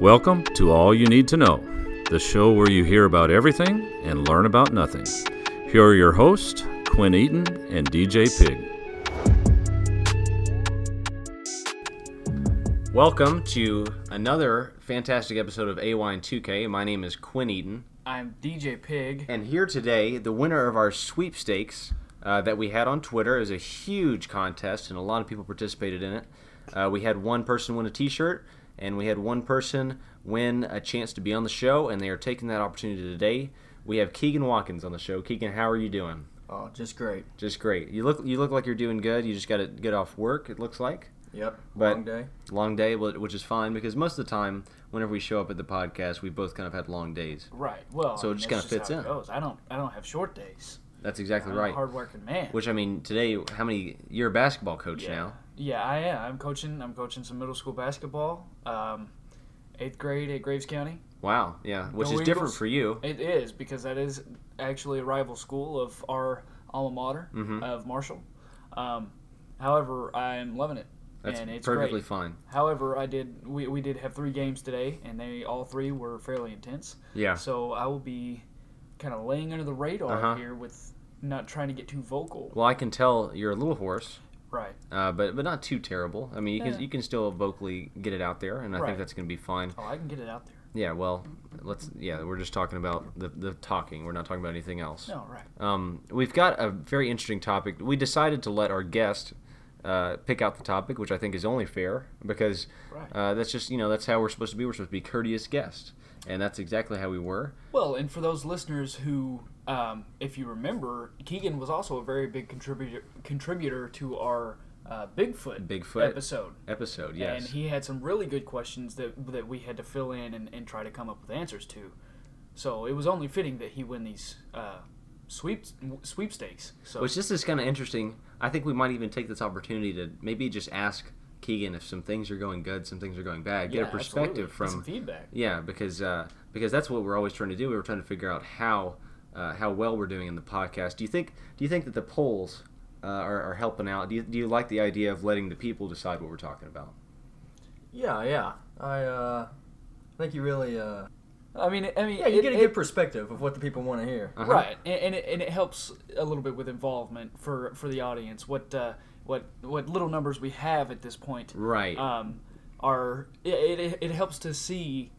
Welcome to All You Need to Know, the show where you hear about everything and learn about nothing. Here are your hosts, Quinn Eaton and DJ Pig. Welcome to another fantastic episode of AWine 2K. My name is Quinn Eaton, I'm DJ Pig. and here today, the winner of our sweepstakes uh, that we had on Twitter is a huge contest, and a lot of people participated in it. Uh, we had one person win a T-shirt, and we had one person win a chance to be on the show, and they are taking that opportunity today. We have Keegan Watkins on the show. Keegan, how are you doing? Oh, just great. Just great. You look you look like you're doing good. You just got to get off work. It looks like. Yep. But- Long day. long day, wh- which is fine because most of the time, whenever we show up at the podcast, we both kind of had long days. Right. Well, So it I mean, just kinda fits in. Goes. I don't. I don't have short days. That's exactly I'm right. a hardworking man. Which I mean, today, how many? You're a basketball coach yeah. now. Yeah, I am. I'm coaching. I'm coaching some middle school basketball. Um, eighth grade at Graves County. Wow, yeah, which Go is different for you. It is because that is actually a rival school of our alma mater Mhm. of Marshall. Um, however, I'm loving it. That's and it's perfectly great. fine. However, I did. We, we did have three games today, and they all three were fairly intense. Yeah, So I will be kind of laying under the radar Uh-huh. here with not trying to get too vocal. well, I can tell you're a little hoarse, Right. uh, but but not too terrible. I mean, you Yeah. can you can still vocally get it out there, and I Right. think that's going to be fine. Oh, I can get it out there. Yeah, well, let's. Yeah, we're just talking about the the talking. We're not talking about anything else. No, right. Um, we've got a very interesting topic. We decided to let our guest uh, pick out the topic, which I think is only fair because Right. uh, that's just you know that's how we're supposed to be. We're supposed to be courteous guests, and that's exactly how we were. Well, and for those listeners who, um, if you remember, Keegan was also a very big contributor contributor to our uh, Bigfoot, Bigfoot. episode. Episode, yes. And he had some really good questions that that we had to fill in and, and try to come up with answers to. So it was only fitting that he win these uh, sweep sweepstakes. So Which this is kind of interesting. I think we might even take this opportunity to maybe just ask Keegan if some things are going good, some things are going bad, get yeah, a perspective absolutely. From some feedback. Yeah, because uh, because that's what we're always trying to do. We were trying to figure out how uh, how well we're doing in the podcast. Do you think Do you think that the polls uh, are, are helping out? Do you, do you like the idea of letting the people decide what we're talking about? Yeah, yeah. I uh, think you really uh, I mean, I mean, yeah, you it- get a it- good perspective of what the people want to hear. Uh-huh. right and, and, it, and it helps a little bit with involvement for for the audience what uh, what what little numbers we have at this point Right. um, are it, it, it helps to see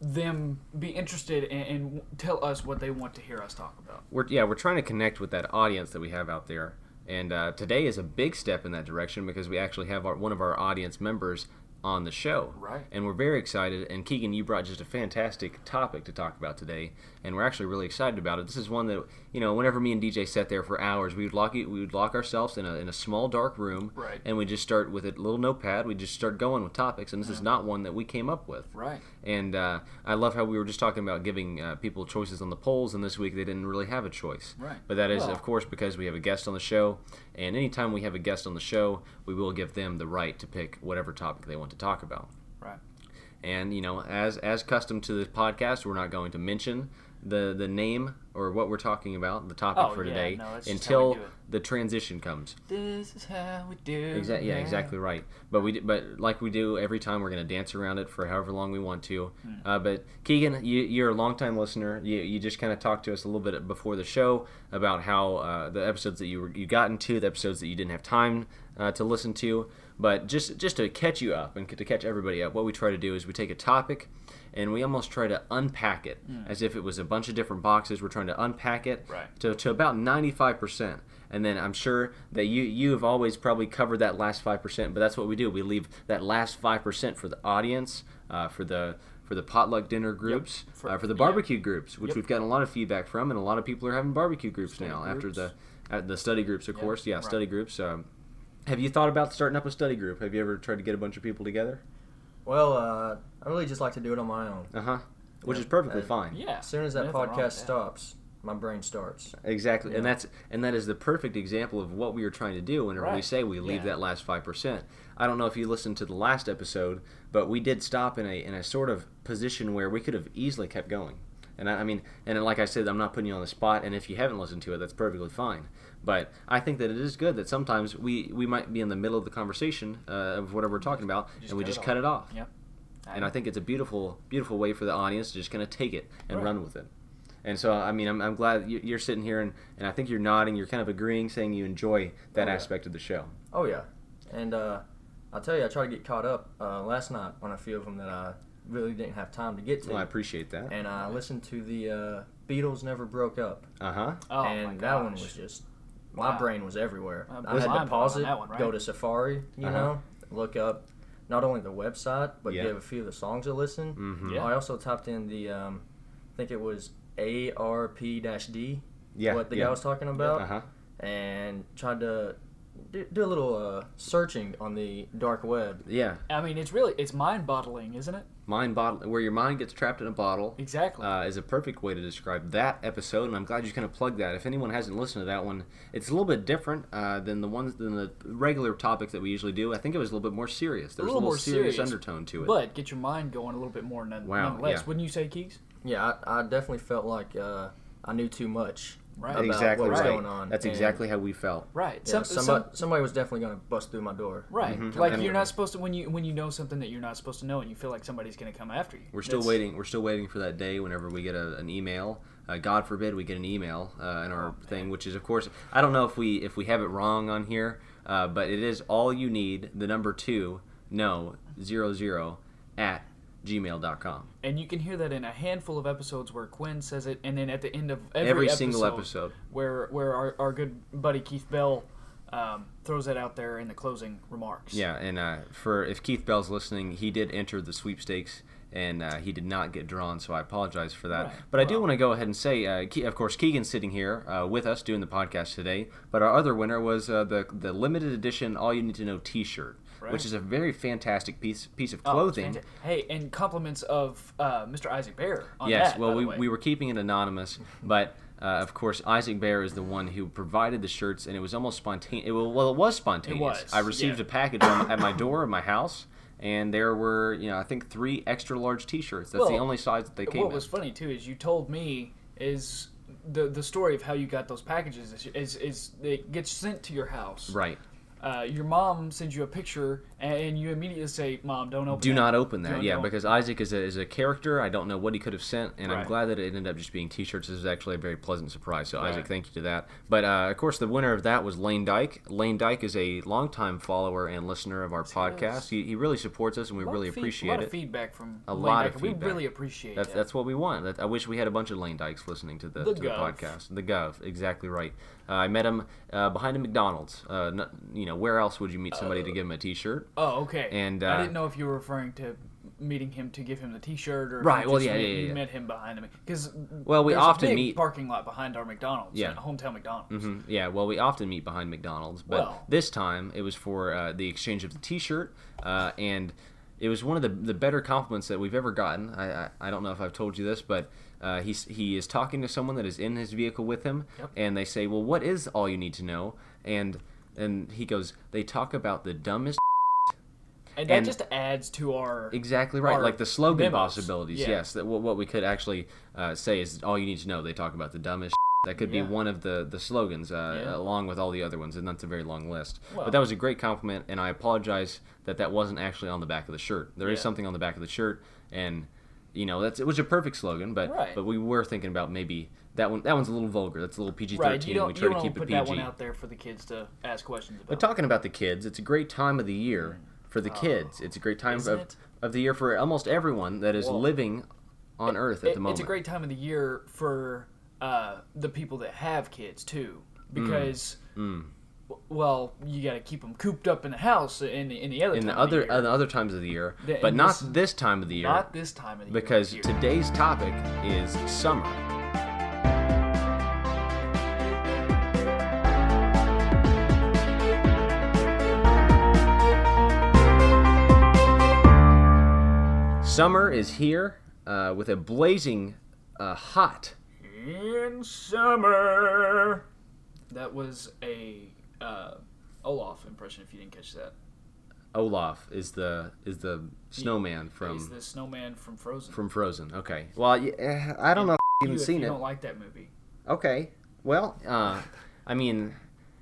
them be interested and, and tell us what they want to hear us talk about we're yeah we're trying to connect with that audience that we have out there, and uh, today is a big step in that direction because we actually have our, one of our audience members on the show. Right. And we're very excited. And Keegan, you brought just a fantastic topic to talk about today, and we're actually really excited about it. This is one that you know, whenever me and DJ sat there for hours, we would lock we would lock ourselves in a in a small dark room, Right. And we just start with a little notepad. We just start going with topics, and this is not one that we came up with. right And uh, I love how we were just talking about giving uh, people choices on the polls, and this week they didn't really have a choice. Right. But that is, Well- of course, because we have a guest on the show, and anytime we have a guest on the show, we will give them the right to pick whatever topic they want to talk about. right And you know, as as custom to this podcast, we're not going to mention the the name or what we're talking about, the topic Oh, for yeah, today, no, that's just how we until the transition comes. this is how we do Exactly. Yeah, exactly right. But we, but like we do every time, we're gonna dance around it for however long we want to. Hmm. Uh, but Keegan, you, you're a longtime listener. You, you just kind of talked to us a little bit before the show about how uh, the episodes that you were you got into, the episodes that you didn't have time uh, to listen to. But just just to catch you up and to catch everybody up, what we try to do is we take a topic and we almost try to unpack it as if it was a bunch of different boxes. We're trying to unpack it. Right. to, to about 95%. And then I'm sure that you you have always probably covered that last 5%, but that's what we do. We leave that last 5% for the audience, uh, for the for the potluck dinner groups, For- uh, for the yeah. barbecue groups, which Yep. we've gotten a lot of feedback from, and a lot of people are having barbecue groups Study now after the uh, the study groups, of Yep. course. Yeah, Right. study groups. Um, have you thought about starting up a study group? Have you ever tried to get a bunch of people together? Well, uh, I really just like to do it on my own. Uh huh. Which Yeah. is perfectly Uh, fine. yeah As soon as that nothing wrong with podcast that. stops, my brain starts. Exactly, and that's and that is the perfect example of what we are trying to do whenever we Right. say we leave Yeah. that last five percent. I don't know if you listened to the last episode, but we did stop in a in a sort of position where we could have easily kept going. And I, I mean, and like I said, I'm not putting you on the spot. And if you haven't listened to it, that's perfectly fine. But I think that it is good that sometimes we we might be in the middle of the conversation uh, of whatever we're talking about, and we just cut it off. Yep. and I think it's a beautiful, beautiful way for the audience to just kind of take it and Right. run with it. And so, I mean, I'm, I'm glad you- you're sitting here and, and I think you're nodding, you're kind of agreeing, saying you enjoy that Oh, yeah. aspect of the show. Oh yeah, and uh, I'll tell you, I tried to get caught up uh, last night on a few of them that I really didn't have time to get to, Well, I appreciate that. and I listened to the uh, Beatles Never Broke Up, Uh huh. Oh my and gosh. that one was just my Wow. brain was everywhere. Uh, I had to pause it, on that one, right? go to Safari, you Uh-huh. know, look up not only the website but Yeah. give a few of the songs a listen. Mm-hmm. Yeah. I also typed in the, um, I think it was ARP-D, Yeah. what the yeah. guy was talking about Uh huh. and tried to do, do a little uh, searching on the dark web. Yeah. I mean, it's really it's mind boggling, isn't it? Mind bottle, where your mind gets trapped in a bottle. Exactly. uh, is a perfect way to describe that episode, and I'm glad you kind of plugged that. If anyone hasn't listened to that one, it's a little bit different uh, than the ones than the regular topics that we usually do. I think it was a little bit more serious. There was a little, more serious, serious, undertone to it. but get your mind going a little bit more none, Wow, nonetheless. yeah. Wouldn't you say, Keeks? Yeah, I, I definitely felt like uh, I knew too much Right. about exactly what was right. going on. That's and, exactly how we felt. Right. Yeah, Some- somebody, some- somebody was definitely going to bust through my door. Right. Mhm. Like And- you're not supposed to when you when you know something that you're not supposed to know and you feel like somebody's going to come after you. We're still That's- waiting. We're still waiting for that day whenever we get a, an email. Uh, God forbid we get an email uh, in our Oh, thing, which is of course I don't know if we if we have it wrong on here, uh, but it is all you need. The number two no zero zero at gmail.com. And you can hear that in a handful of episodes where Quinn says it, and then at the end of every, Every, episode, single episode. where where our, our good buddy Keith Bell um, throws that out there in the closing remarks. Yeah, and uh, for if Keith Bell's listening, he did enter the sweepstakes. And uh, he did not get drawn, so I apologize for that. Right. But I do Well- want to go ahead and say, uh, Ke- of course, Keegan's sitting here uh, with us doing the podcast today. But our other winner was uh, the the limited edition All You Need to Know T-shirt, Right. which is a very fantastic piece piece of Oh, clothing. fanta- Hey, and compliments of uh, Mr. Isaac Bear on yes, that. well, we, we were keeping it anonymous, but uh, of course, Isaac Bear is the one who provided the shirts, and it was almost spontaneous. Well, it was spontaneous. It was, I received yeah. a package on, at my door of my house, and there were, you know, I think three extra large T-shirts. That's the only size that they came What in. was funny too is you told me is the the story of how you got those packages is is, is it gets sent to your house. right. Uh, your mom sends you a picture and you immediately say, "Mom, don't open." Do that. not open that, Don't- yeah, don't." because Isaac is a, is a character. I don't know what he could have sent, and I'm glad that it ended up just being T-shirts. This is actually a very pleasant surprise. So, Isaac, thank you to that. But uh, of course, the winner of that was Lane Dyke. Lane Dyke is a longtime follower and listener of our podcast. He, he really supports us, and we really appreciate a lot it. of feedback from A Lane lot of Dyke. We really appreciate That's that. that's what we want. That, I wish we had a bunch of Lane Dykes listening to the, The to the podcast. The Gov, exactly right. Uh, I met him uh, behind a McDonald's. Uh, n- you know, where else would you meet somebody to give him a T-shirt? Oh, okay. And, I uh, didn't know if you were referring to meeting him to give him the T-shirt or Right, well, just yeah, met, yeah, yeah, you met him behind him because Well, we often meet- parking lot behind our McDonald's, Yeah. hometown McDonald's. hmm Yeah, well, we often meet behind McDonald's, but Well. this time it was for uh, the exchange of the T-shirt, uh, and it was one of the, the better compliments that we've ever gotten. I, I, I don't know if I've told you this, but uh, he's, he is talking to someone that is in his vehicle with him, Yep. and they say, "Well, what is all you need to know?" And and he goes, "They talk about the dumbest." And that And- just adds to our Exactly right, our like the slogan memos. possibilities. Yeah. Yes, that what, what we could actually uh, say is all you need to know. They talk about the dumbest. That could Yeah. be one of the the slogans, uh, Yeah. along with all the other ones, and that's a very long list. Well- but that was a great compliment, and I apologize that that wasn't actually on the back of the shirt. There is Yeah. something on the back of the shirt, and you know that's it was a perfect slogan, but Right. but we were thinking about maybe that one that one's a little vulgar. That's a little PG thirteen. right. We try you to keep put it that one out there for the kids to ask questions about. But talking about the kids, it's a great time of the year for the kids. It's a great time. Of, it? of the year for almost everyone that is Well, living on Earth at It- the moment. It's a great time of the year for uh, the people that have kids too, because Mm. w- well, you got to keep them cooped up in the house in the in the other in the other uh, the other times of the year, The- but not this- this time of the year not this time of the because year. year. today's topic is summer. Summer is here uh, with a blazing uh, hot. in summer. That was a uh, Olaf impression. If you didn't catch that, Olaf is the is the snowman from He's the snowman from Frozen. from Frozen. Okay. Well, yeah, I don't know if you've you, even if seen you it. don't like that movie. Okay. Well, uh, I mean,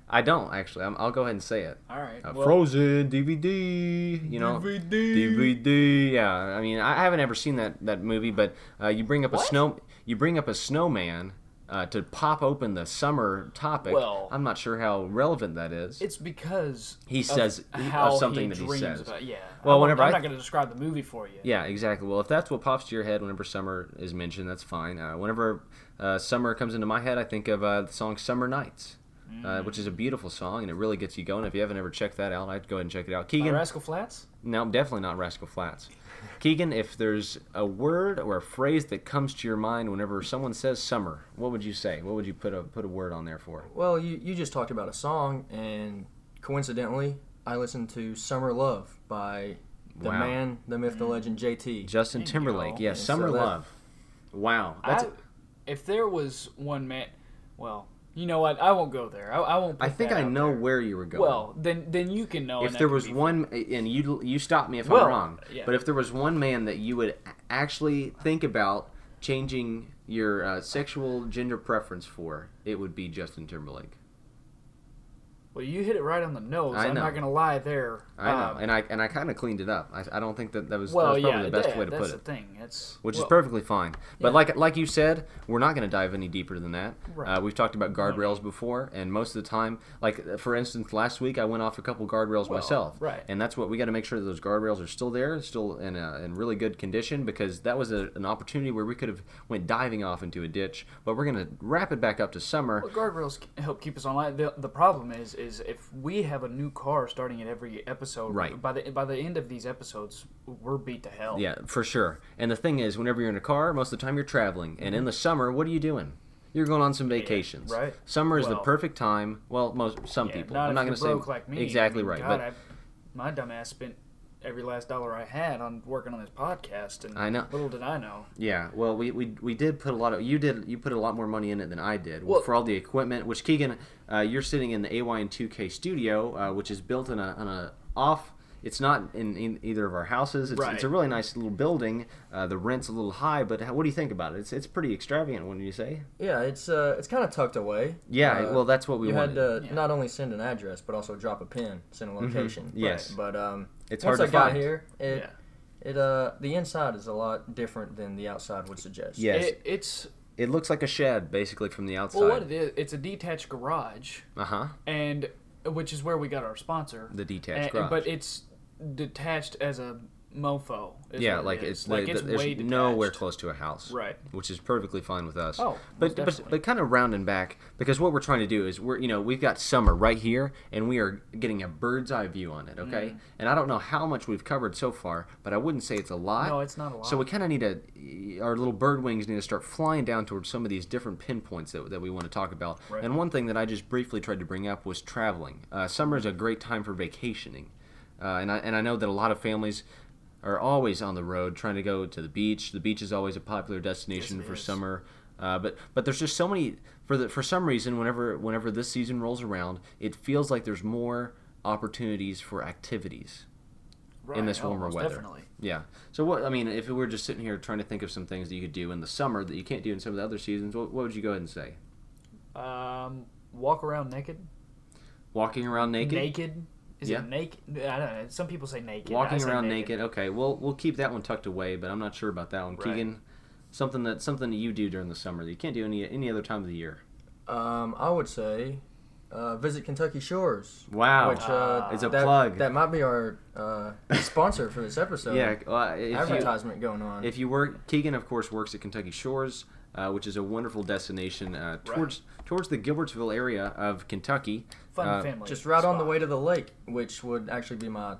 I don't actually. I'm, I'll go ahead and say it. All right. Uh, well, Frozen DVD, you know, DVD. DVD. Yeah, I mean, I haven't ever seen that that movie, but uh, you bring up a snow, you bring up a snowman uh, to pop open the summer topic. Well- I'm not sure how relevant that is. It's because He says- of how something that he says. About, yeah. Well, I'm, whenever I'm I- not going to describe the movie for you. Yeah, exactly. Well, if that's what pops to your head whenever summer is mentioned, that's fine. Uh, whenever uh, summer comes into my head, I think of uh, the song "Summer Nights," uh, which is a beautiful song and it really gets you going. If you haven't ever checked that out, I'd go ahead and check it out. My Keegan, Rascal Flatts. no, definitely not Rascal Flatts. Keegan, if there's a word or a phrase that comes to your mind whenever someone says summer, what would you say? What would you put a put a word on there for? Well, you, you just talked about a song, and coincidentally, I listened to "Summer Love" by the Wow. man, the myth, the legend, JT. Justin There you Timberlake, yes, And summer so that- love. Wow, that's. I, if there was one man, well, you know what? I won't go there. I, I won't. I think I know there. where you were going. Well, then then you can know. if there was one and you you stop me if Well, i'm wrong yeah. but if there was one man that you would actually think about changing your uh, sexual gender preference for it would be justin timberlake Well, you hit it right on the nose. I I'm not gonna lie there. i know Um, and i and i kind of cleaned it up I, I don't think that that was, well, that was probably yeah, the best yeah, way to put it. that's the thing. It's which well, is perfectly fine. But yeah. like like you said, we're not going to dive any deeper than that. Right. Uh, we've talked about guardrails before, and most of the time, like for instance, last week I went off a couple guardrails Well, myself, right. And that's what we got to make sure that those guardrails are still there, still in a, in really good condition, because that was a, an opportunity where we could have went diving off into a ditch. But we're going to wrap it back up to summer. Well, guardrails help keep us online. The, the problem is, is if we have a new car starting at every episode, Right. By the by the end of these episodes, we're beat to hell. Yeah, for sure. And the thing is, whenever you're in a car, most of the time you're traveling, and in mm-hmm. the summer, what are you doing? You're going on some vacations. right. Summer is the perfect time. Well, most some Yeah, people. Not I'm not going to say like me. exactly I mean, right, God, but I, my dumb ass spent every last dollar I had on working on this podcast, and I know. Little did I know. yeah. Well, we, we we did put a lot of you did you put a lot more money in it than I did Well- for all the equipment. Which Keegan, uh, you're sitting in the AY and 2K studio, uh, which is built in a on a off. It's not in, in either of our houses. It's, it's a really nice little building. Uh, the rent's a little high, but how, what do you think about it? It's it's pretty extravagant, wouldn't you say? Yeah, it's uh, it's kind of tucked away. Yeah. Uh, well, that's what we you wanted. had to Yeah. not only send an address but also drop a pin, send a location. Mm-hmm. Yes. But um, It's once hard I to got find. here, it Yeah. it uh the inside is a lot different than the outside would suggest. Yes. It, it's It looks like a shed, basically, from the outside. well, what it is. It's a detached garage, Uh huh. and which is where we got our sponsor. The detached And- garage. But it's detached as a mofo. yeah, it like it's like it's the- way nowhere close to a house, Right. Which is perfectly fine with us. Oh, but but but kind of rounding back because what we're trying to do is we're you know we've got summer right here and we are getting a bird's eye view on it. Okay, Mm. and I don't know how much we've covered so far, but I wouldn't say it's a lot. No, it's not a lot. So we kind of need to our little bird wings need to start flying down towards some of these different pinpoints that, that we want to talk about. Right. And one thing that I just briefly tried to bring up was traveling. Uh, summer is a great time for vacationing, uh, and I and I know that a lot of families are always on the road trying to go to the beach. The beach is always a popular destination Yes, for is. summer. Uh, but but there's just so many for the for some reason whenever whenever this season rolls around, it feels like there's more opportunities for activities Right. in this warmer weather. Definitely. Yeah. So what I mean, if we were just sitting here trying to think of some things that you could do in the summer that you can't do in some of the other seasons, what, what would you go ahead and say? Um, walk around naked. Walking around naked. Naked. Is Yeah. it naked? I don't know. Some people say naked. Walking say around naked. Okay. Well, we'll keep that one tucked away, but I'm not sure about that one. Right. Keegan, something that something that you do during the summer that you can't do any any other time of the year. Um, I would say uh, visit Kentucky Shores. Wow. Which uh, It's a that, plug. That might be our uh, sponsor for this episode. yeah. Uh, if you, advertisement going on. If you work, Keegan, of course, works at Kentucky Shores, uh, which is a wonderful destination uh, towards towards the Gilbertsville area of Kentucky. Fun Uh, family. just right on the way to the lake, which would actually be my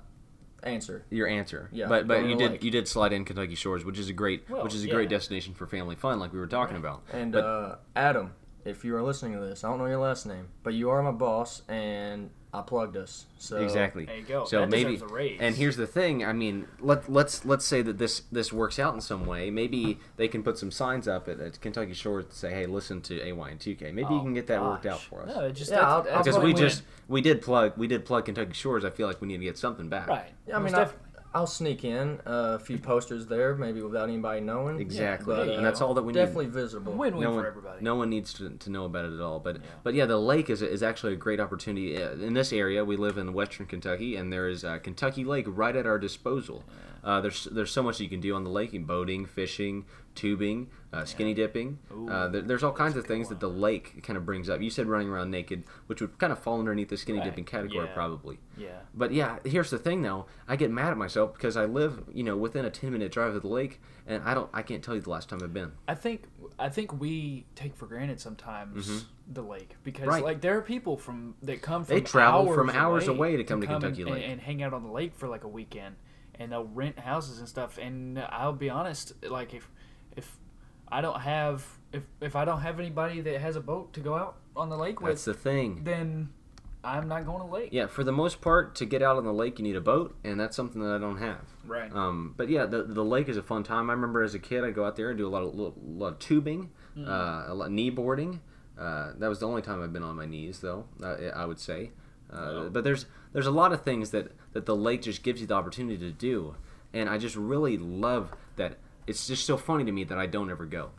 answer. Your answer, Yeah, but but you did lake. you did slide in Kentucky Shores, which is a great Well, which is a great destination for family fun, like we were talking about. And But- uh, Adam, if you are listening to this, I don't know your last name, but you are my boss, and I plugged us. So Exactly. There you go. So That maybe, a raise. and here's the thing. I mean, let let's let's say that this this works out in some way. Maybe they can put some signs up at, at Kentucky Shores to say, "Hey, listen to AY and 2K." Maybe you Oh, can get that worked out for us. No, just Yeah, I'll- I'll because we win. just we did plug we did plug Kentucky Shores. I feel like we need to get something back. right. Yeah, I mean, I, definitely. I'll sneak in a few posters there, maybe without anybody knowing. Exactly. But, and uh, that's all that we need. Definitely visible. Win-win no for one, everybody. No one needs to, to know about it at all. But but yeah, the lake is, is actually a great opportunity. Uh, In this area, we live in western Kentucky, and there is uh, Kentucky Lake right at our disposal. Uh, there's there's so much you can do on the lake: boating, fishing, tubing, uh, skinny dipping. Uh, there, there's all kinds of things that the lake kind of brings up. You said running around naked, which would kind of fall underneath the skinny Right. dipping category, Yeah. probably. Yeah. But yeah, here's the thing though. I get mad at myself because I live, you know, within a 10 minute drive of the lake, and I don't, I can't tell you the last time I've been. I think I think we take for granted sometimes the lake because Mm-hmm. Right. like there are people from that come from They travel hours from hours away to come to and- Kentucky Lake. and, and hang out on the lake for like a weekend and they'll rent houses and stuff and I'll be honest like if if I don't have if if I don't have anybody that has a boat to go out on the lake with, That's the thing. then I'm not going to lake. Yeah, for the most part, to get out on the lake, you need a boat, and that's something that I don't have. Right. Um, but yeah, the, the lake is a fun time. I remember as a kid, I'd go out there and do a lot of lot, lot of tubing, Mm-hmm. uh, a lot knee boarding. Uh, that was the only time I've been on my knees, though. Uh, I would say. Uh, But there's there's a lot of things that that the lake just gives you the opportunity to do, and I just really love that. It's just so funny to me that I don't ever go.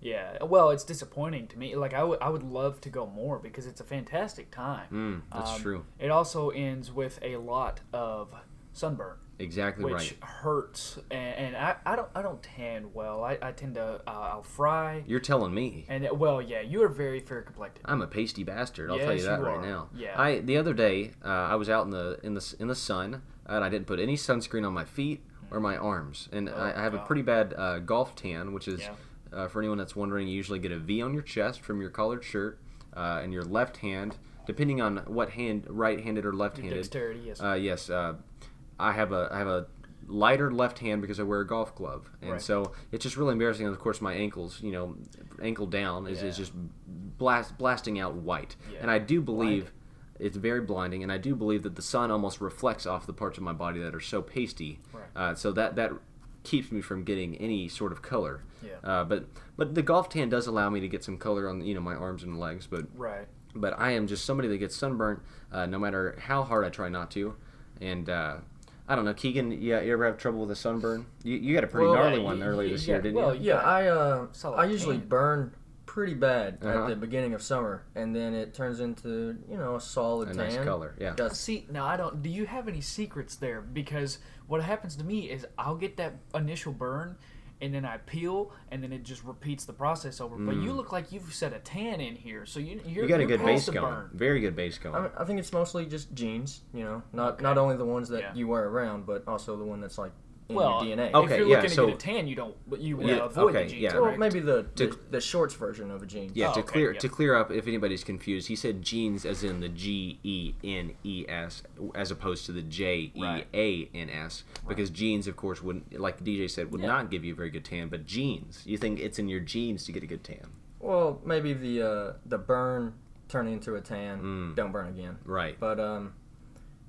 Yeah, well, it's disappointing to me. Like I would, I would love to go more because it's a fantastic time. Mm, that's Um, true. It also ends with a lot of sunburn, Exactly right. which right. hurts. And, and I, I don't, I don't tan well. I, I tend to, uh, I'll fry. You're telling me. And it- well, yeah, you are very fair complected. I'm a pasty bastard. I'll tell you that you right now. Yeah. I the other day uh, I was out in the in the in the sun and I didn't put any sunscreen on my feet or my arms, and I, I have a pretty bad uh, golf tan, which is Yeah. uh, for anyone that's wondering, you usually get a V on your chest from your collared shirt, uh, and your left hand, depending on what hand, right-handed or left-handed. Dexterity, yes. Uh, yes, uh, I have a I have a lighter left hand because I wear a golf glove, and Right. so it's just really embarrassing. And of course, my ankles, you know, ankle down is, is just blast blasting out white, Yeah. and I do believe. It's very blinding, and I do believe that the sun almost reflects off the parts of my body that are so pasty. Right. Uh, so that that keeps me from getting any sort of color. Yeah. Uh, but but the golf tan does allow me to get some color on you know my arms and legs. But right. but I am just somebody that gets sunburnt uh, no matter how hard I try not to. And uh, I don't know, Keegan. Yeah, you ever have trouble with a sunburn? You, you got a pretty Well, gnarly yeah, one you- earlier this got- year, didn't well, you? you- Yeah, I uh, I usually tan. burn pretty bad Uh-huh. at the beginning of summer, and then it turns into you know a solid A tan. nice color, yeah. That's- See, now I don't. Do you have any secrets there? Because what happens to me is I'll get that initial burn, and then I peel, and then it just repeats the process over. But you look like you've set a tan in here, so you you're, Mm. You got a good base the going. burn. Very good base going. I, mean, I think it's mostly just jeans, you know, not Okay. not only the ones that Yeah. you wear around, but also the one that's like in Well, your DNA. Okay, if you're yeah, looking so- to get a tan, you don't. You Yeah, uh, avoid okay, the jeans. yeah. well, maybe the, To- the the shorts version of a gene. Yeah, Oh, to okay, clear yeah. to clear up if anybody's confused, he said genes as in the G E N E S as opposed to the J E A N S because genes, of course, wouldn't like DJ said would Yeah. not give you a very good tan, but jeans, you think it's in your genes to get a good tan, Well, maybe the uh, the burn turning into a tan, Mm. don't burn again. right? But um,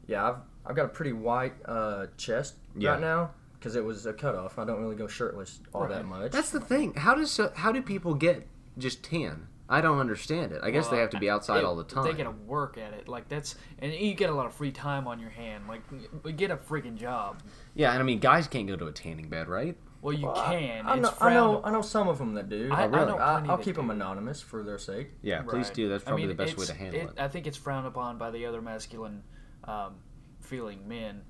yeah, I've I've got a pretty white uh, chest Yeah. right now because it was a cutoff. I don't really go shirtless all that much. That's the thing. How does how do people get just tan? I don't understand it. I guess they have to be outside it- all the time. They gotta work at it. Like that's, and you get a lot of free time on your hand. Like, get a freaking job. yeah, and I mean, guys can't go to a tanning bed, right? Well, you Well, can. I, it's know, I know. I know some of them that do. I- I really? know I, plenty I'll keep them do. anonymous for their sake. Yeah, please do. That's I probably mean, the best way to handle it. I think it's frowned upon by the other masculine um, feeling men,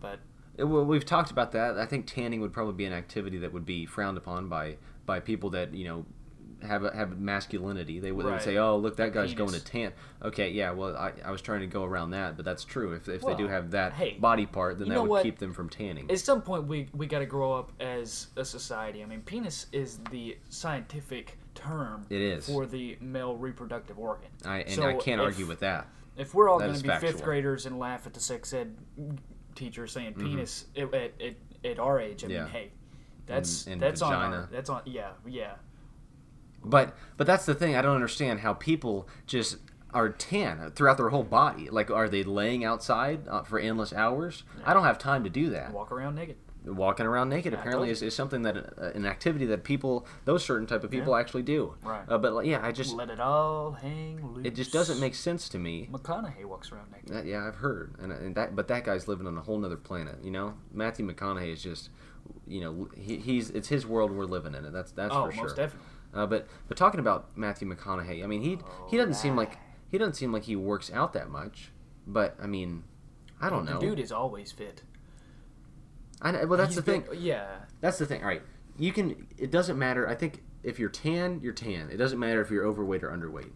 but Well, we've talked about that. I think tanning would probably be an activity that would be frowned upon by by people that you know have a, have masculinity. They would, they would say, "Oh, look, that guy's going to tan." Okay, yeah. Well, I, I was trying to go around that, but that's true. If, if they do have that hey, body part, then that would what? keep them from tanning. at some point we we got to grow up as a society. I mean, penis is the scientific term It is. for the male reproductive organ. I and So I can't if- argue with that. If we're all going to be fifth graders and laugh at the sex ed teacher saying penis at, at, at, at our age, I Mm-hmm. Yeah. mean, hey, that's and that's on our, that's on yeah yeah But but that's the thing. I don't understand how people just are tan throughout their whole body. Like, are they laying outside uh, for endless hours? I don't have time to do that. walk around naked. Walking around naked Yeah, apparently is, is something that uh, an activity that people those certain type of people actually do. Right. Uh, but like, yeah, I just Let it all hang loose. it just doesn't make sense to me. McConaughey walks around naked. That, yeah, I've heard, and, and that but that guy's living on a whole nother planet. You know, Matthew McConaughey is just, you know, he, he's it's his world we're living in it. That's that's oh, for sure. definitely. Uh, but but talking about Matthew McConaughey, I mean he he doesn't seem like he doesn't seem like he works out that much. But I mean, I don't know. Dude is always fit. I know, well, that's He's the thing. yeah. That's the thing. All right, you can. It doesn't matter. I think if you're tan, you're tan. It doesn't matter if you're overweight or underweight.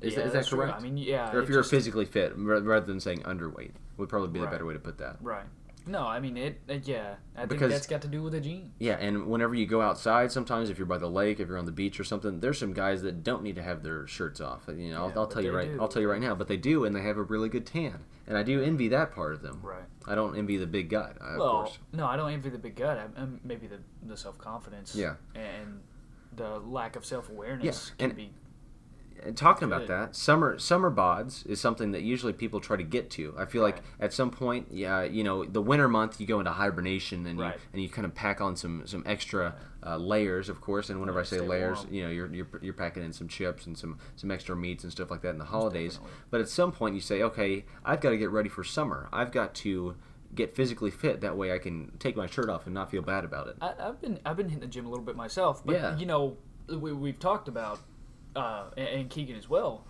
Is, yeah, that, is that that's true. correct? I mean, yeah. or if you're just- physically fit, rather than saying underweight, would probably be the Right. better way to put that. Right. No, I mean it. uh, yeah, I think Because- that's got to do with the gene. Yeah, and whenever you go outside, sometimes if you're by the lake, if you're on the beach or something, there's some guys that don't need to have their shirts off. You know, I'll, I'll tell you right. do. I'll tell you right now, but they do, and they have a really good tan, and I do envy that part of them. Right. I don't envy the big gut, of well, course. no, I don't envy the big gut. I, maybe the the self confidence. Yeah. And the lack of self awareness Yeah, can and- be. Talking about that, summer summer bods is something that usually people try to get to. I feel like at some point, yeah, you know, the winter month you go into hibernation and Right. you and you kind of pack on some some extra uh, layers, of course. And whenever I say layers, warm. you know, you're, you're you're packing in some chips and some some extra meats and stuff like that in the holidays. definitely. But at some point, you say, okay, I've got to get ready for summer. I've got to get physically fit. That way, I can take my shirt off and not feel bad about it. I, I've been I've been hitting the gym a little bit myself, but Yeah. you know, we, we've talked about, uh, and, and Keegan as well.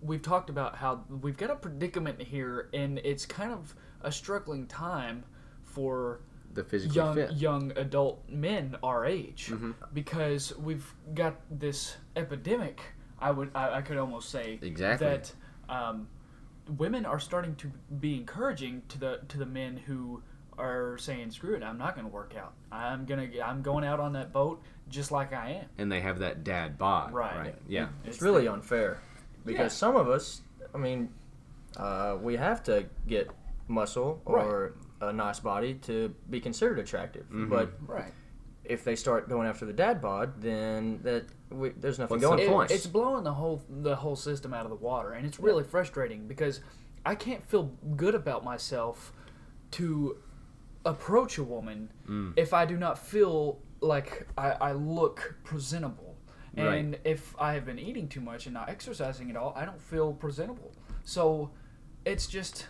We've talked about how we've got a predicament here, and it's kind of a struggling time for The physically young fit. young adult men our age Mm-hmm. because we've got this epidemic. I would I, I could almost say Exactly. that um, women are starting to be encouraging to the to the men who are saying screw it I'm not going to work out I'm gonna I'm going out on that boat just like I am and they have that dad bod. Right. Right. Yeah. It's really unfair because Yeah. some of us, I mean, uh, we have to get muscle or a nice body to be considered attractive. Mm-hmm. But right if they start going after the dad bod, then that we, there's nothing What's going the It- for point? us. it's blowing the whole the whole system out of the water, and it's really frustrating because I can't feel good about myself to approach a woman Mm. if I do not feel like I, I look presentable. Right. And if I have been eating too much and not exercising at all, I don't feel presentable. So it's just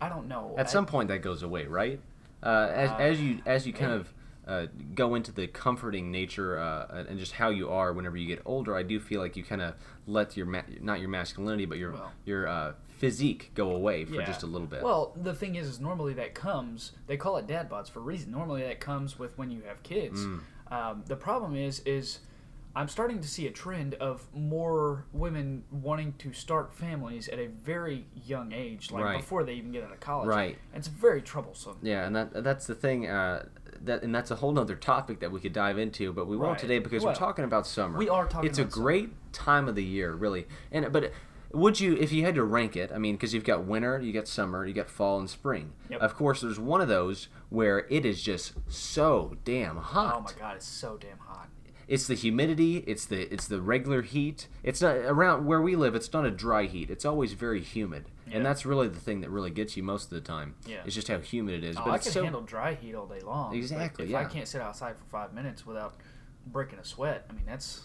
I don't know. At I- some point, that goes away, right? Uh, as, Uh, as you as you kind of uh, go into the comforting nature uh, and just how you are whenever you get older, I do feel like you kind of let your ma- not your masculinity, but your Well. your uh, physique go away for Yeah. just a little bit. Well, the thing is, is normally that comes. They call it dad bods for a reason. Normally that comes with when you have kids. Mm. Um, the problem is, is I'm starting to see a trend of more women wanting to start families at a very young age, like Right. before they even get out of college. Right. And it's very troublesome. yeah, and that that's the thing. That and that's a whole nother topic that we could dive into, but we won't Right. today because we're talking about summer. we are talking about summer. It's a summer. great time of the year, really. And but would you, if you had to rank it? I mean, because you've got winter, you got summer, you got fall and spring. Yep. Of course, there's one of those where it is just so damn hot. Oh my god, it's so damn hot. It's the humidity. It's the it's the regular heat. It's not around where we live. It's not a dry heat. It's always very humid, Yeah. and that's really the thing that really gets you most of the time. Yeah. It's just how humid it is. Oh, but I it's can so handle dry heat all day long. but Exactly, If I can't sit outside for five minutes without breaking a sweat, I mean that's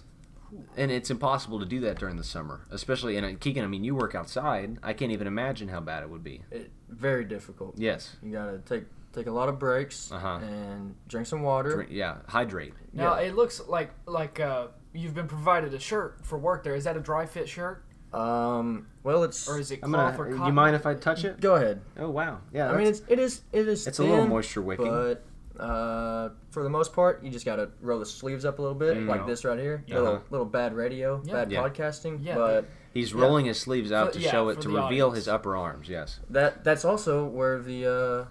and it's impossible to do that during the summer, especially. And uh, Keegan, I mean, you work outside. I can't even imagine how bad it would be. It, very difficult. Yes. You gotta take take a lot of breaks Uh-huh. and drink some water. Drink, yeah. Hydrate. now. Yeah. It looks like like uh, you've been provided a shirt for work. There is that a dry fit shirt Um, well, it's. or is it I'm cloth gonna. or You mind if I touch it? Go ahead. Oh wow. Yeah. I mean, that's- it's it is it is. It's a little moisture wicking. but uh, for the most part, you just gotta roll the sleeves up a little bit, There you like this right here. Yeah. Little Uh-huh. little bad radio, Yeah. bad Yeah. podcasting. Yeah. But he's yeah. rolling his sleeves out For- to yeah, show it to reveal audience. his upper arms. Yes. that that's also where the uh,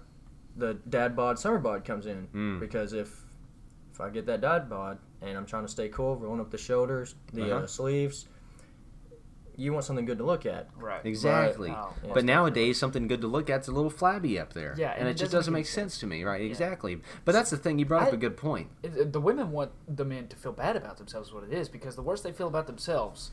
the dad bod summer bod comes in Mm. because if if I get that dad bod and I'm trying to stay cool, rolling up the shoulders, the Uh-huh. uh, sleeves, you want something good to look at. Right. Exactly. Wow. Yeah. But nowadays, something good to look at's a little flabby up there. Yeah, and, and it, it just doesn't doesn't make make sense to me, right? Yeah. Exactly. But that's the thing. You brought up a good point. It- the women want the men to feel bad about themselves. Is what it is because the worse they feel about themselves,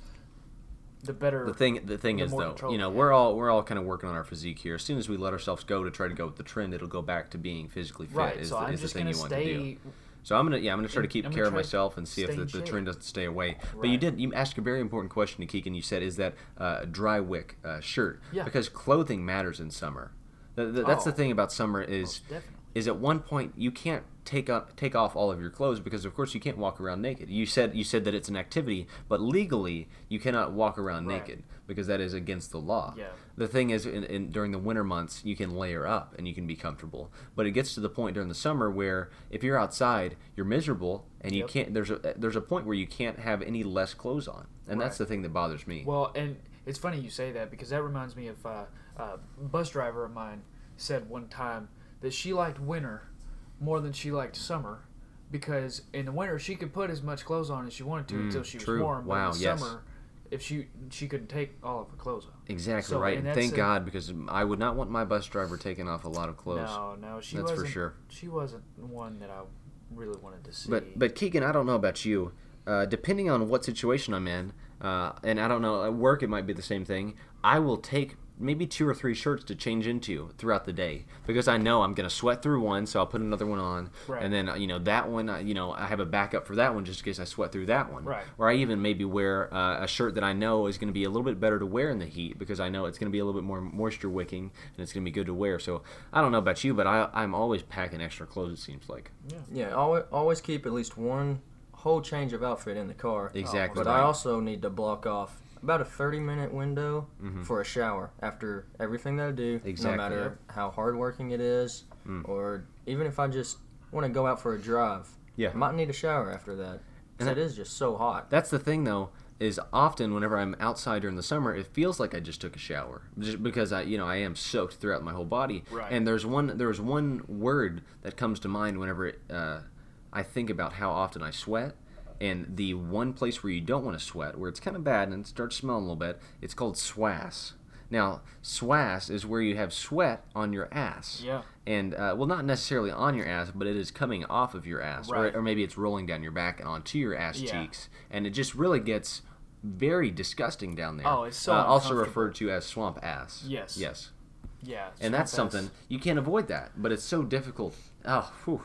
the better. The thing, the thing the is though, you know, we we're all we're all kind of working on our physique here. As soon as we let ourselves go to try to go with the trend, it'll go back to being physically fit. right. Is, So the, I'm is the just thing gonna you want to do. So I'm gonna yeah I'm gonna try to I'm keep care of myself and see if the, the trend doesn't stay away. But you did you asked a very important question to Keegan. You said is that uh, a dry wick uh, shirt Yeah. because clothing matters in summer. The, the, that's the Oh. thing about summer is Most definitely. is at one point you can't take up take off all of your clothes because of course you can't walk around naked. You said you said that it's an activity, but legally you cannot walk around Right. naked because that is against the law. Yeah. The thing is, in, in, during the winter months, you can layer up and you can be comfortable. But it gets to the point during the summer where if you're outside, you're miserable and you Yep. can't. There's a there's a point where you can't have any less clothes on, and that's the thing that bothers me. Well, and it's funny you say that because that reminds me of uh, a bus driver of mine said one time that she liked winter more than she liked summer because in the winter she could put as much clothes on as she wanted to Mm, until she was true. warm. Wow, But in the yes. summer, if she she couldn't take all of her clothes off. exactly So, right. and thank God because I would not want my bus driver taking off a lot of clothes. No, no, she That's for sure. She wasn't one that I really wanted to see. But but Keegan, I don't know about you. Uh, depending on what situation I'm in, uh, and I don't know at work, it might be the same thing. I will take maybe two or three shirts to change into throughout the day because I know I'm gonna sweat through one, so I'll put another one on, Right. and then uh, you know that one, uh, you know I have a backup for that one just in case I sweat through that one. Right. Or I even maybe wear uh, a shirt that I know is going to be a little bit better to wear in the heat because I know it's going to be a little bit more moisture wicking and it's going to be good to wear. So I don't know about you, but I, I'm always packing extra clothes. It seems like Yeah, always, always keep at least one whole change of outfit in the car. exactly. But right. I also need to block off about a 30 minute window for a shower after everything that I do. Mm-hmm. Exactly. No matter how hardworking it is, Mm. or even if I just want to go out for a drive. Yeah. I might need a shower after that. 'cause And it is just so hot. That's the thing, though, is often whenever I'm outside during the summer, it feels like I just took a shower, just because I, you know, I am soaked throughout my whole body. Right. And there's one, there's one word that comes to mind whenever uh, I think about how often I sweat, and the one place where you don't want to sweat, where it's kind of bad and it starts smelling a little bit, it's called swass. Now, swass is where you have sweat on your ass. Yeah. And uh, well, not necessarily on your ass, but it is coming off of your ass, or, Right. or maybe it's rolling down your back and onto your ass Yeah. cheeks, and it just really gets very disgusting down there. Oh, it's so uh, also referred to as swamp ass. Yes. Yes. yeah, And that's ass. something you can't avoid that, but it's so difficult. Oh, whew.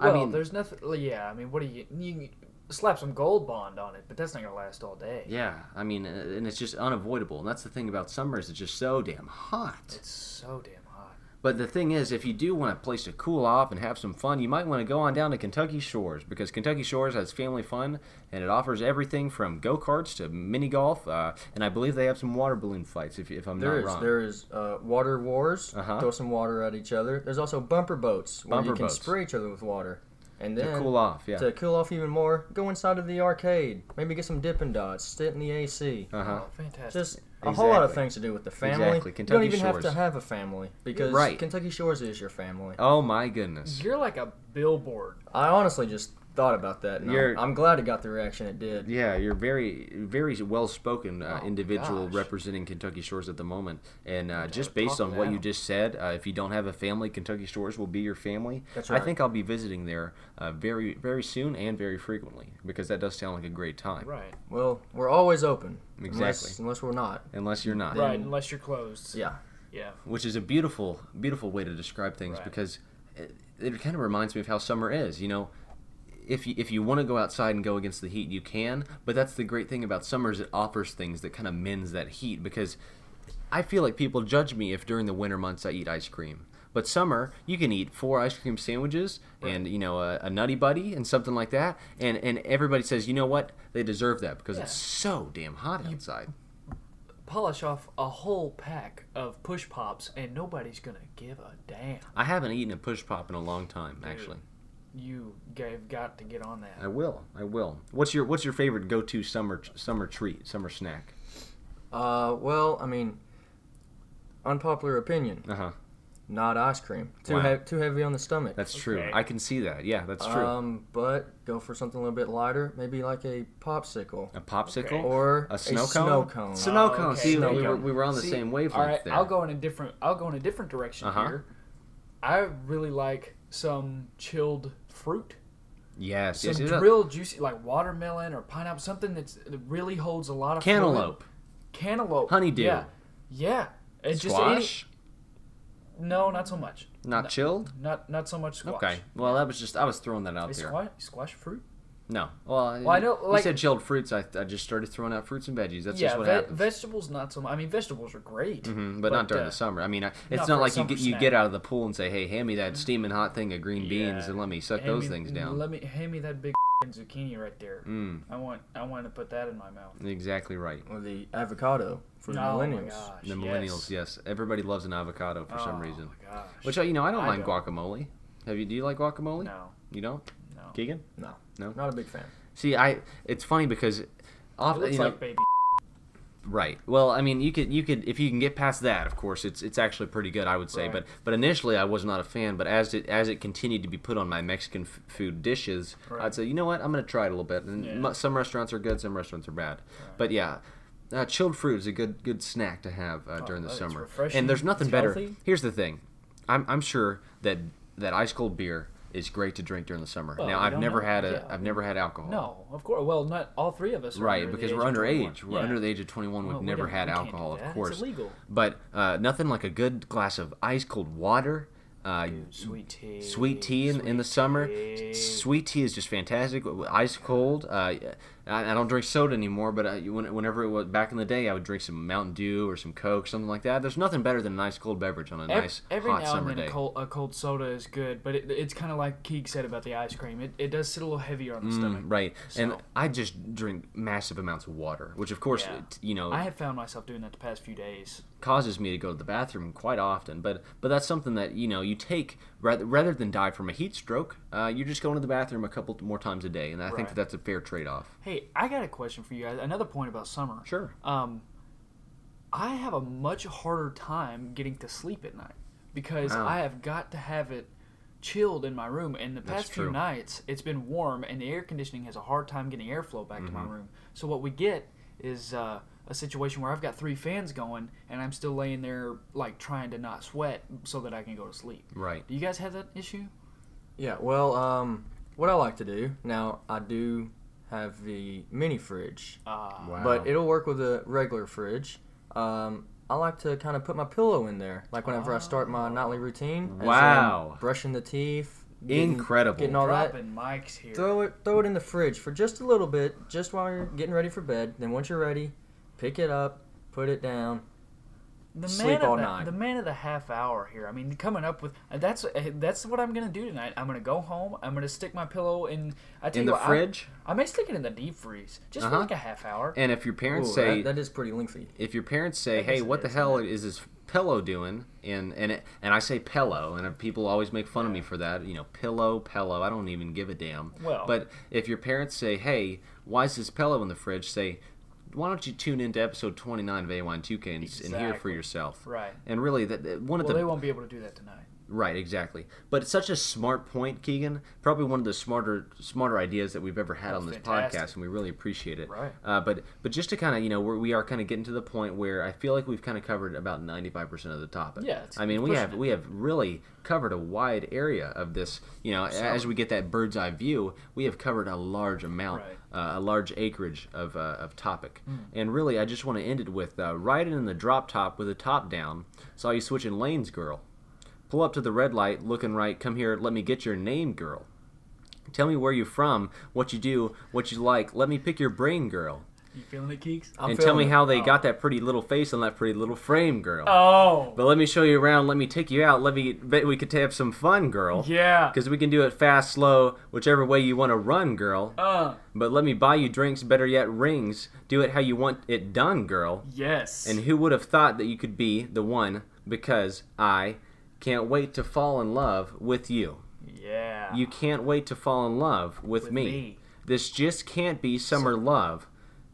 Well, I mean, there's nothing. Yeah, I mean, what do you you slap some gold bond on it, but that's not gonna last all day. yeah, I mean, uh, and it's just unavoidable. And that's the thing about summers; it's just so damn hot. It's so damn hot. But the thing is, if you do want a place to cool off and have some fun, you might want to go on down to Kentucky Shores because Kentucky Shores has family fun and it offers everything from go karts to mini golf. Uh, and I believe they have some water balloon fights, if, if I'm There not is wrong. there is uh, water wars. Uh-huh. Throw some water at each other. There's also bumper boats where Bumper you can boats. spray each other with water. And to then cool off, yeah. to cool off even more, go inside of the arcade. Maybe get some Dippin' Dots. Sit in the AC. Uh huh. Oh, fantastic. Just a whole lot of things to do with the family. Exactly. Kentucky you don't even have to have a family because Right. Kentucky Shores is your family. Oh my goodness. You're like a billboard. I honestly just thought about that. And You're- I'm, I'm glad it got the reaction it did. Yeah, you're very, very well-spoken uh, Oh, individual gosh. representing Kentucky Shores at the moment. And uh, just based on what you just said, uh, if you don't have a family, Kentucky Shores will be your family. That's right. I think I'll be visiting there uh, very, very soon and very frequently because that does sound like a great time. Right. Well, we're always open. Exactly. unless we're not. Unless you're not. Right. Unless you're closed. Yeah. Yeah. Which is a beautiful, beautiful way to describe things Right. because it, it kind of reminds me of how summer is. You know, if you if you want to go outside and go against the heat, you can. But that's the great thing about summer is it offers things that kind of mends that heat because I feel like people judge me if during the winter months I eat ice cream. But summer, you can eat four ice cream sandwiches and you know a, a nutty buddy and something like that, and and everybody says, you know what, they deserve that because it's so damn hot outside. Polish off a whole pack of push pops, and nobody's gonna give a damn. I haven't eaten a push pop in a long time, actually. You have got to get on that. I will. I will. What's your What's your favorite go to summer summer treat, summer snack? Uh, well, I mean, unpopular opinion, Uh huh. not ice cream. Too Wow. he- too heavy on the stomach. That's true. I can see that. Yeah, that's true. Um, but go for something a little bit lighter, maybe like a popsicle a popsicle okay. or a snow cone. Snow cone. Snow Oh, cone. okay. See, Snow we were, we were on the See, same wavelength All right, there. I'll go in a different. I'll go in a different direction Uh-huh. here. I really like some chilled fruit. Yes, Some yes. real juicy, like watermelon or pineapple, something that's that really holds a lot of fluid. Cantaloupe. cantaloupe, Honeydew. Yeah, yeah. It's just any, Squash, no, not so much. not chilled. Not not so much squash. Okay. Well, that was just I was throwing that out Is there. squash squash fruit? No. Well, Well, I know, you like- said chilled fruits. I, I just started throwing out fruits and veggies. That's yeah, just what ve- happens. vegetables not so much. I mean, vegetables are great, Mhm, but, not during uh, the summer. I mean, I, it's not not like you summer get you get out of the pool and say, "Hey, hand me that steaming hot thing of green beans Yeah. and let me suck Hand those me- things down." Let me hand me that big zucchini right there. Mm, I want I want to put that in my mouth. exactly right. Or the avocado for the oh millennials. my gosh, The millennials, yes. Everybody loves an avocado for some Oh reason. my gosh. Which you know, I don't I mind don't. guacamole. Have you? Do you like guacamole? no, You don't, no. Keegan? No, No? not a big fan. See, I. It's funny because, often looks you know, like baby. Right. Well, I mean, you could you could if you can get past that, of course, it's it's actually pretty good, I would say. Right. But but initially, I was not a fan. But as it as it continued to be put on my Mexican f- food dishes, Right. I'd say, you know what, I'm gonna try it a little bit. And Yeah. mu- some restaurants are good, some restaurants are bad. But yeah. Uh, chilled fruit is a good good snack to have uh, during the Oh, summer, and there's nothing it's better. healthy. Here's the thing, I'm, I'm sure that that ice cold beer is great to drink during the summer. Well, now I've never know. had a Yeah. have never had alcohol. No, of course. Well, not all three of us. Right, because we're of 21. underage. We're Yeah. under the age of 21. We've Well, never had we can't do alcohol, of that. It's course. illegal. But uh, nothing like a good glass of ice cold water. Uh, Sweet tea. Sweet tea in, in the summer. tea. Sweet tea is just fantastic. Ice cold. Uh, I, I don't drink soda anymore, but when, whenever it was back in the day, I would drink some Mountain Dew or some Coke, something like that. There's nothing better than a nice cold beverage on a Ev- nice Every hot now summer and then day. a cold, a cold soda is good, but it, it's kind of like Keeg said about the ice cream. It, it does sit a little heavier on the stomach. Mm, right, and I just drink massive amounts of water, which of course, Yeah. it- you know, I have found myself doing that the past few days. causes me to go to the bathroom quite often. But but that's something that you know you take rather rather than die from a heat stroke. Uh, you're just going to the bathroom a couple more times a day, and I think Right. that that's a fair trade off. Hey, I got a question for you guys. Another point about summer. Sure. Um, I have a much harder time getting to sleep at night because Wow. I have got to have it chilled in my room. And the That's past few true. nights, it's been warm, and the air conditioning has a hard time getting airflow back to Mm-hmm. my room. So what we get is uh, a situation where I've got three fans going, and I'm still laying there like trying to not sweat so that I can go to sleep. Right. Do you guys have that issue? Yeah, well, um, what I like to do now, I do have the mini fridge, Uh, Wow. but it'll work with a regular fridge. Um, I like to kind of put my pillow in there, like whenever I start my nightly routine. Wow. brushing the teeth. getting- Incredible. Getting all that. Dropping mics here. Throw it, throw it in the fridge for just a little bit, just while you're getting ready for bed. Then once you're ready, pick it up, put it down. the Sleep man all of the, night. The man of the half hour here. I mean, coming up with uh, that's uh, that's what I'm gonna do tonight. I'm gonna go home. I'm gonna stick my pillow in. I tell In you the what, I- fridge, I, may stick it in the deep freeze just Uh-huh. for like a half hour. and if your parents Ooh, say that, that is pretty lengthy. if your parents say, "Hey, what the is, hell isn't is this pillow doing?" and and it, and I say pillow, and people always make fun of me for that. You know, pillow, pillow. I don't even give a damn. Well- but if your parents say, "Hey, why is this pillow in the fridge?" Say, "Why don't you tune into episode 29 of A1 and, s- and hear it for yourself?" right. And really, that that- one of Well, the they won't be able to do that tonight. Right, exactly. But it's such a smart point, Keegan. Probably one of the smarter smarter ideas that we've ever had Oh, on this fantastic. podcast, and we really appreciate it. Right. Uh, but but just to kind of you know we're, we are kind of getting to the point where I feel like we've kind of covered about ninety five percent of the topic. Yeah, it's I mean we have it. we have really covered a wide area of this. You know, as we get that bird's eye view, we have covered a large amount, Right. uh, a large acreage of uh, of topic. Hmm. And really, I just want to end it with uh, riding in the drop top with the top down. Saw you switching lanes, girl. Pull up to the red light, looking right. Come here, let me get your name, girl. Tell me where you're from, what you do, what you like. Let me pick your brain, girl. You feeling it, Keeks? I'm and tell me it. how they Oh. got that pretty little face on that pretty little frame, girl. Oh, But let me show you around. Let me take you out. Let me. Bet we could have some fun, girl. yeah. Because we can do it fast, slow, whichever way you want to run, girl. Uh, But let me buy you drinks, better yet, rings. Do it how you want it done, girl. yes. And who would have thought that you could be the one? Because I can't wait to fall in love with you. yeah. You can't wait to fall in love with, With me. me. This just can't be summer love.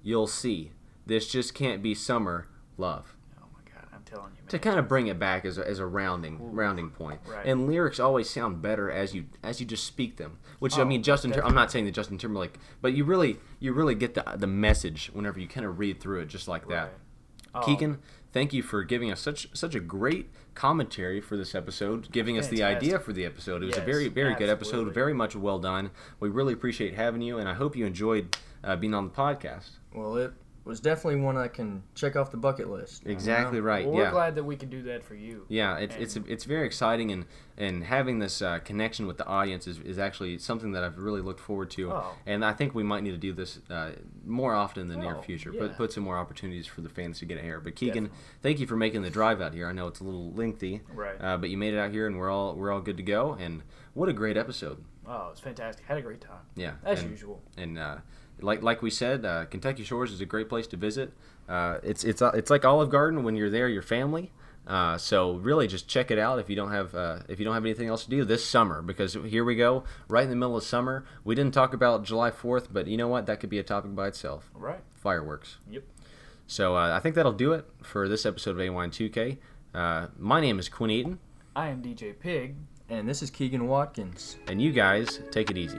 You'll see. This just can't be summer love. Oh my God, I'm telling you, man. To kind of bring it back as a, as a rounding rounding point. Right. And lyrics always sound better as you as you just speak them. Which I Oh, mean, Justin. I'm not saying that Justin Timberlake, but you really you really get the the message whenever you kind of read through it just like that. Right. Oh, Keegan, thank you for giving us such such a great commentary for this episode, giving us the idea for the episode. It was a Yes, very very good episode, very much well done. We really appreciate having you, and I hope you enjoyed uh, being on the podcast. Well, it was definitely one I can check off the bucket list. Exactly right. Well, we're glad that we can do that for you. Yeah, it's it's it's very exciting and and having this uh, connection with the audience is, is actually something that I've really looked forward to. Oh. And I think we might need to do this uh, more often in the near Oh, future. yeah. Put put some more opportunities for the fans to get a hair. But Keegan, Definitely. thank you for making the drive out here. I know it's a little lengthy, Right. Uh, but you made it out here, and we're all we're all good to go. And what a great episode! Oh, it was fantastic. Had a great time. Yeah, As and, usual. And uh, like like we said, uh, Kentucky Shores is a great place to visit. Uh, it's it's uh, it's like Olive Garden when you're there, your family. Uh, so really, just check it out if you don't have uh, if you don't have anything else to do this summer, because here we go, right in the middle of summer. We didn't talk about July Fourth, but you know what? That could be a topic by itself. Right. Fireworks. Yep. So uh, I think that'll do it for this episode of A1 Uh, my name is Quinn Eaton, I am DJ Pig. And this is Keegan Watkins. and you guys take it easy.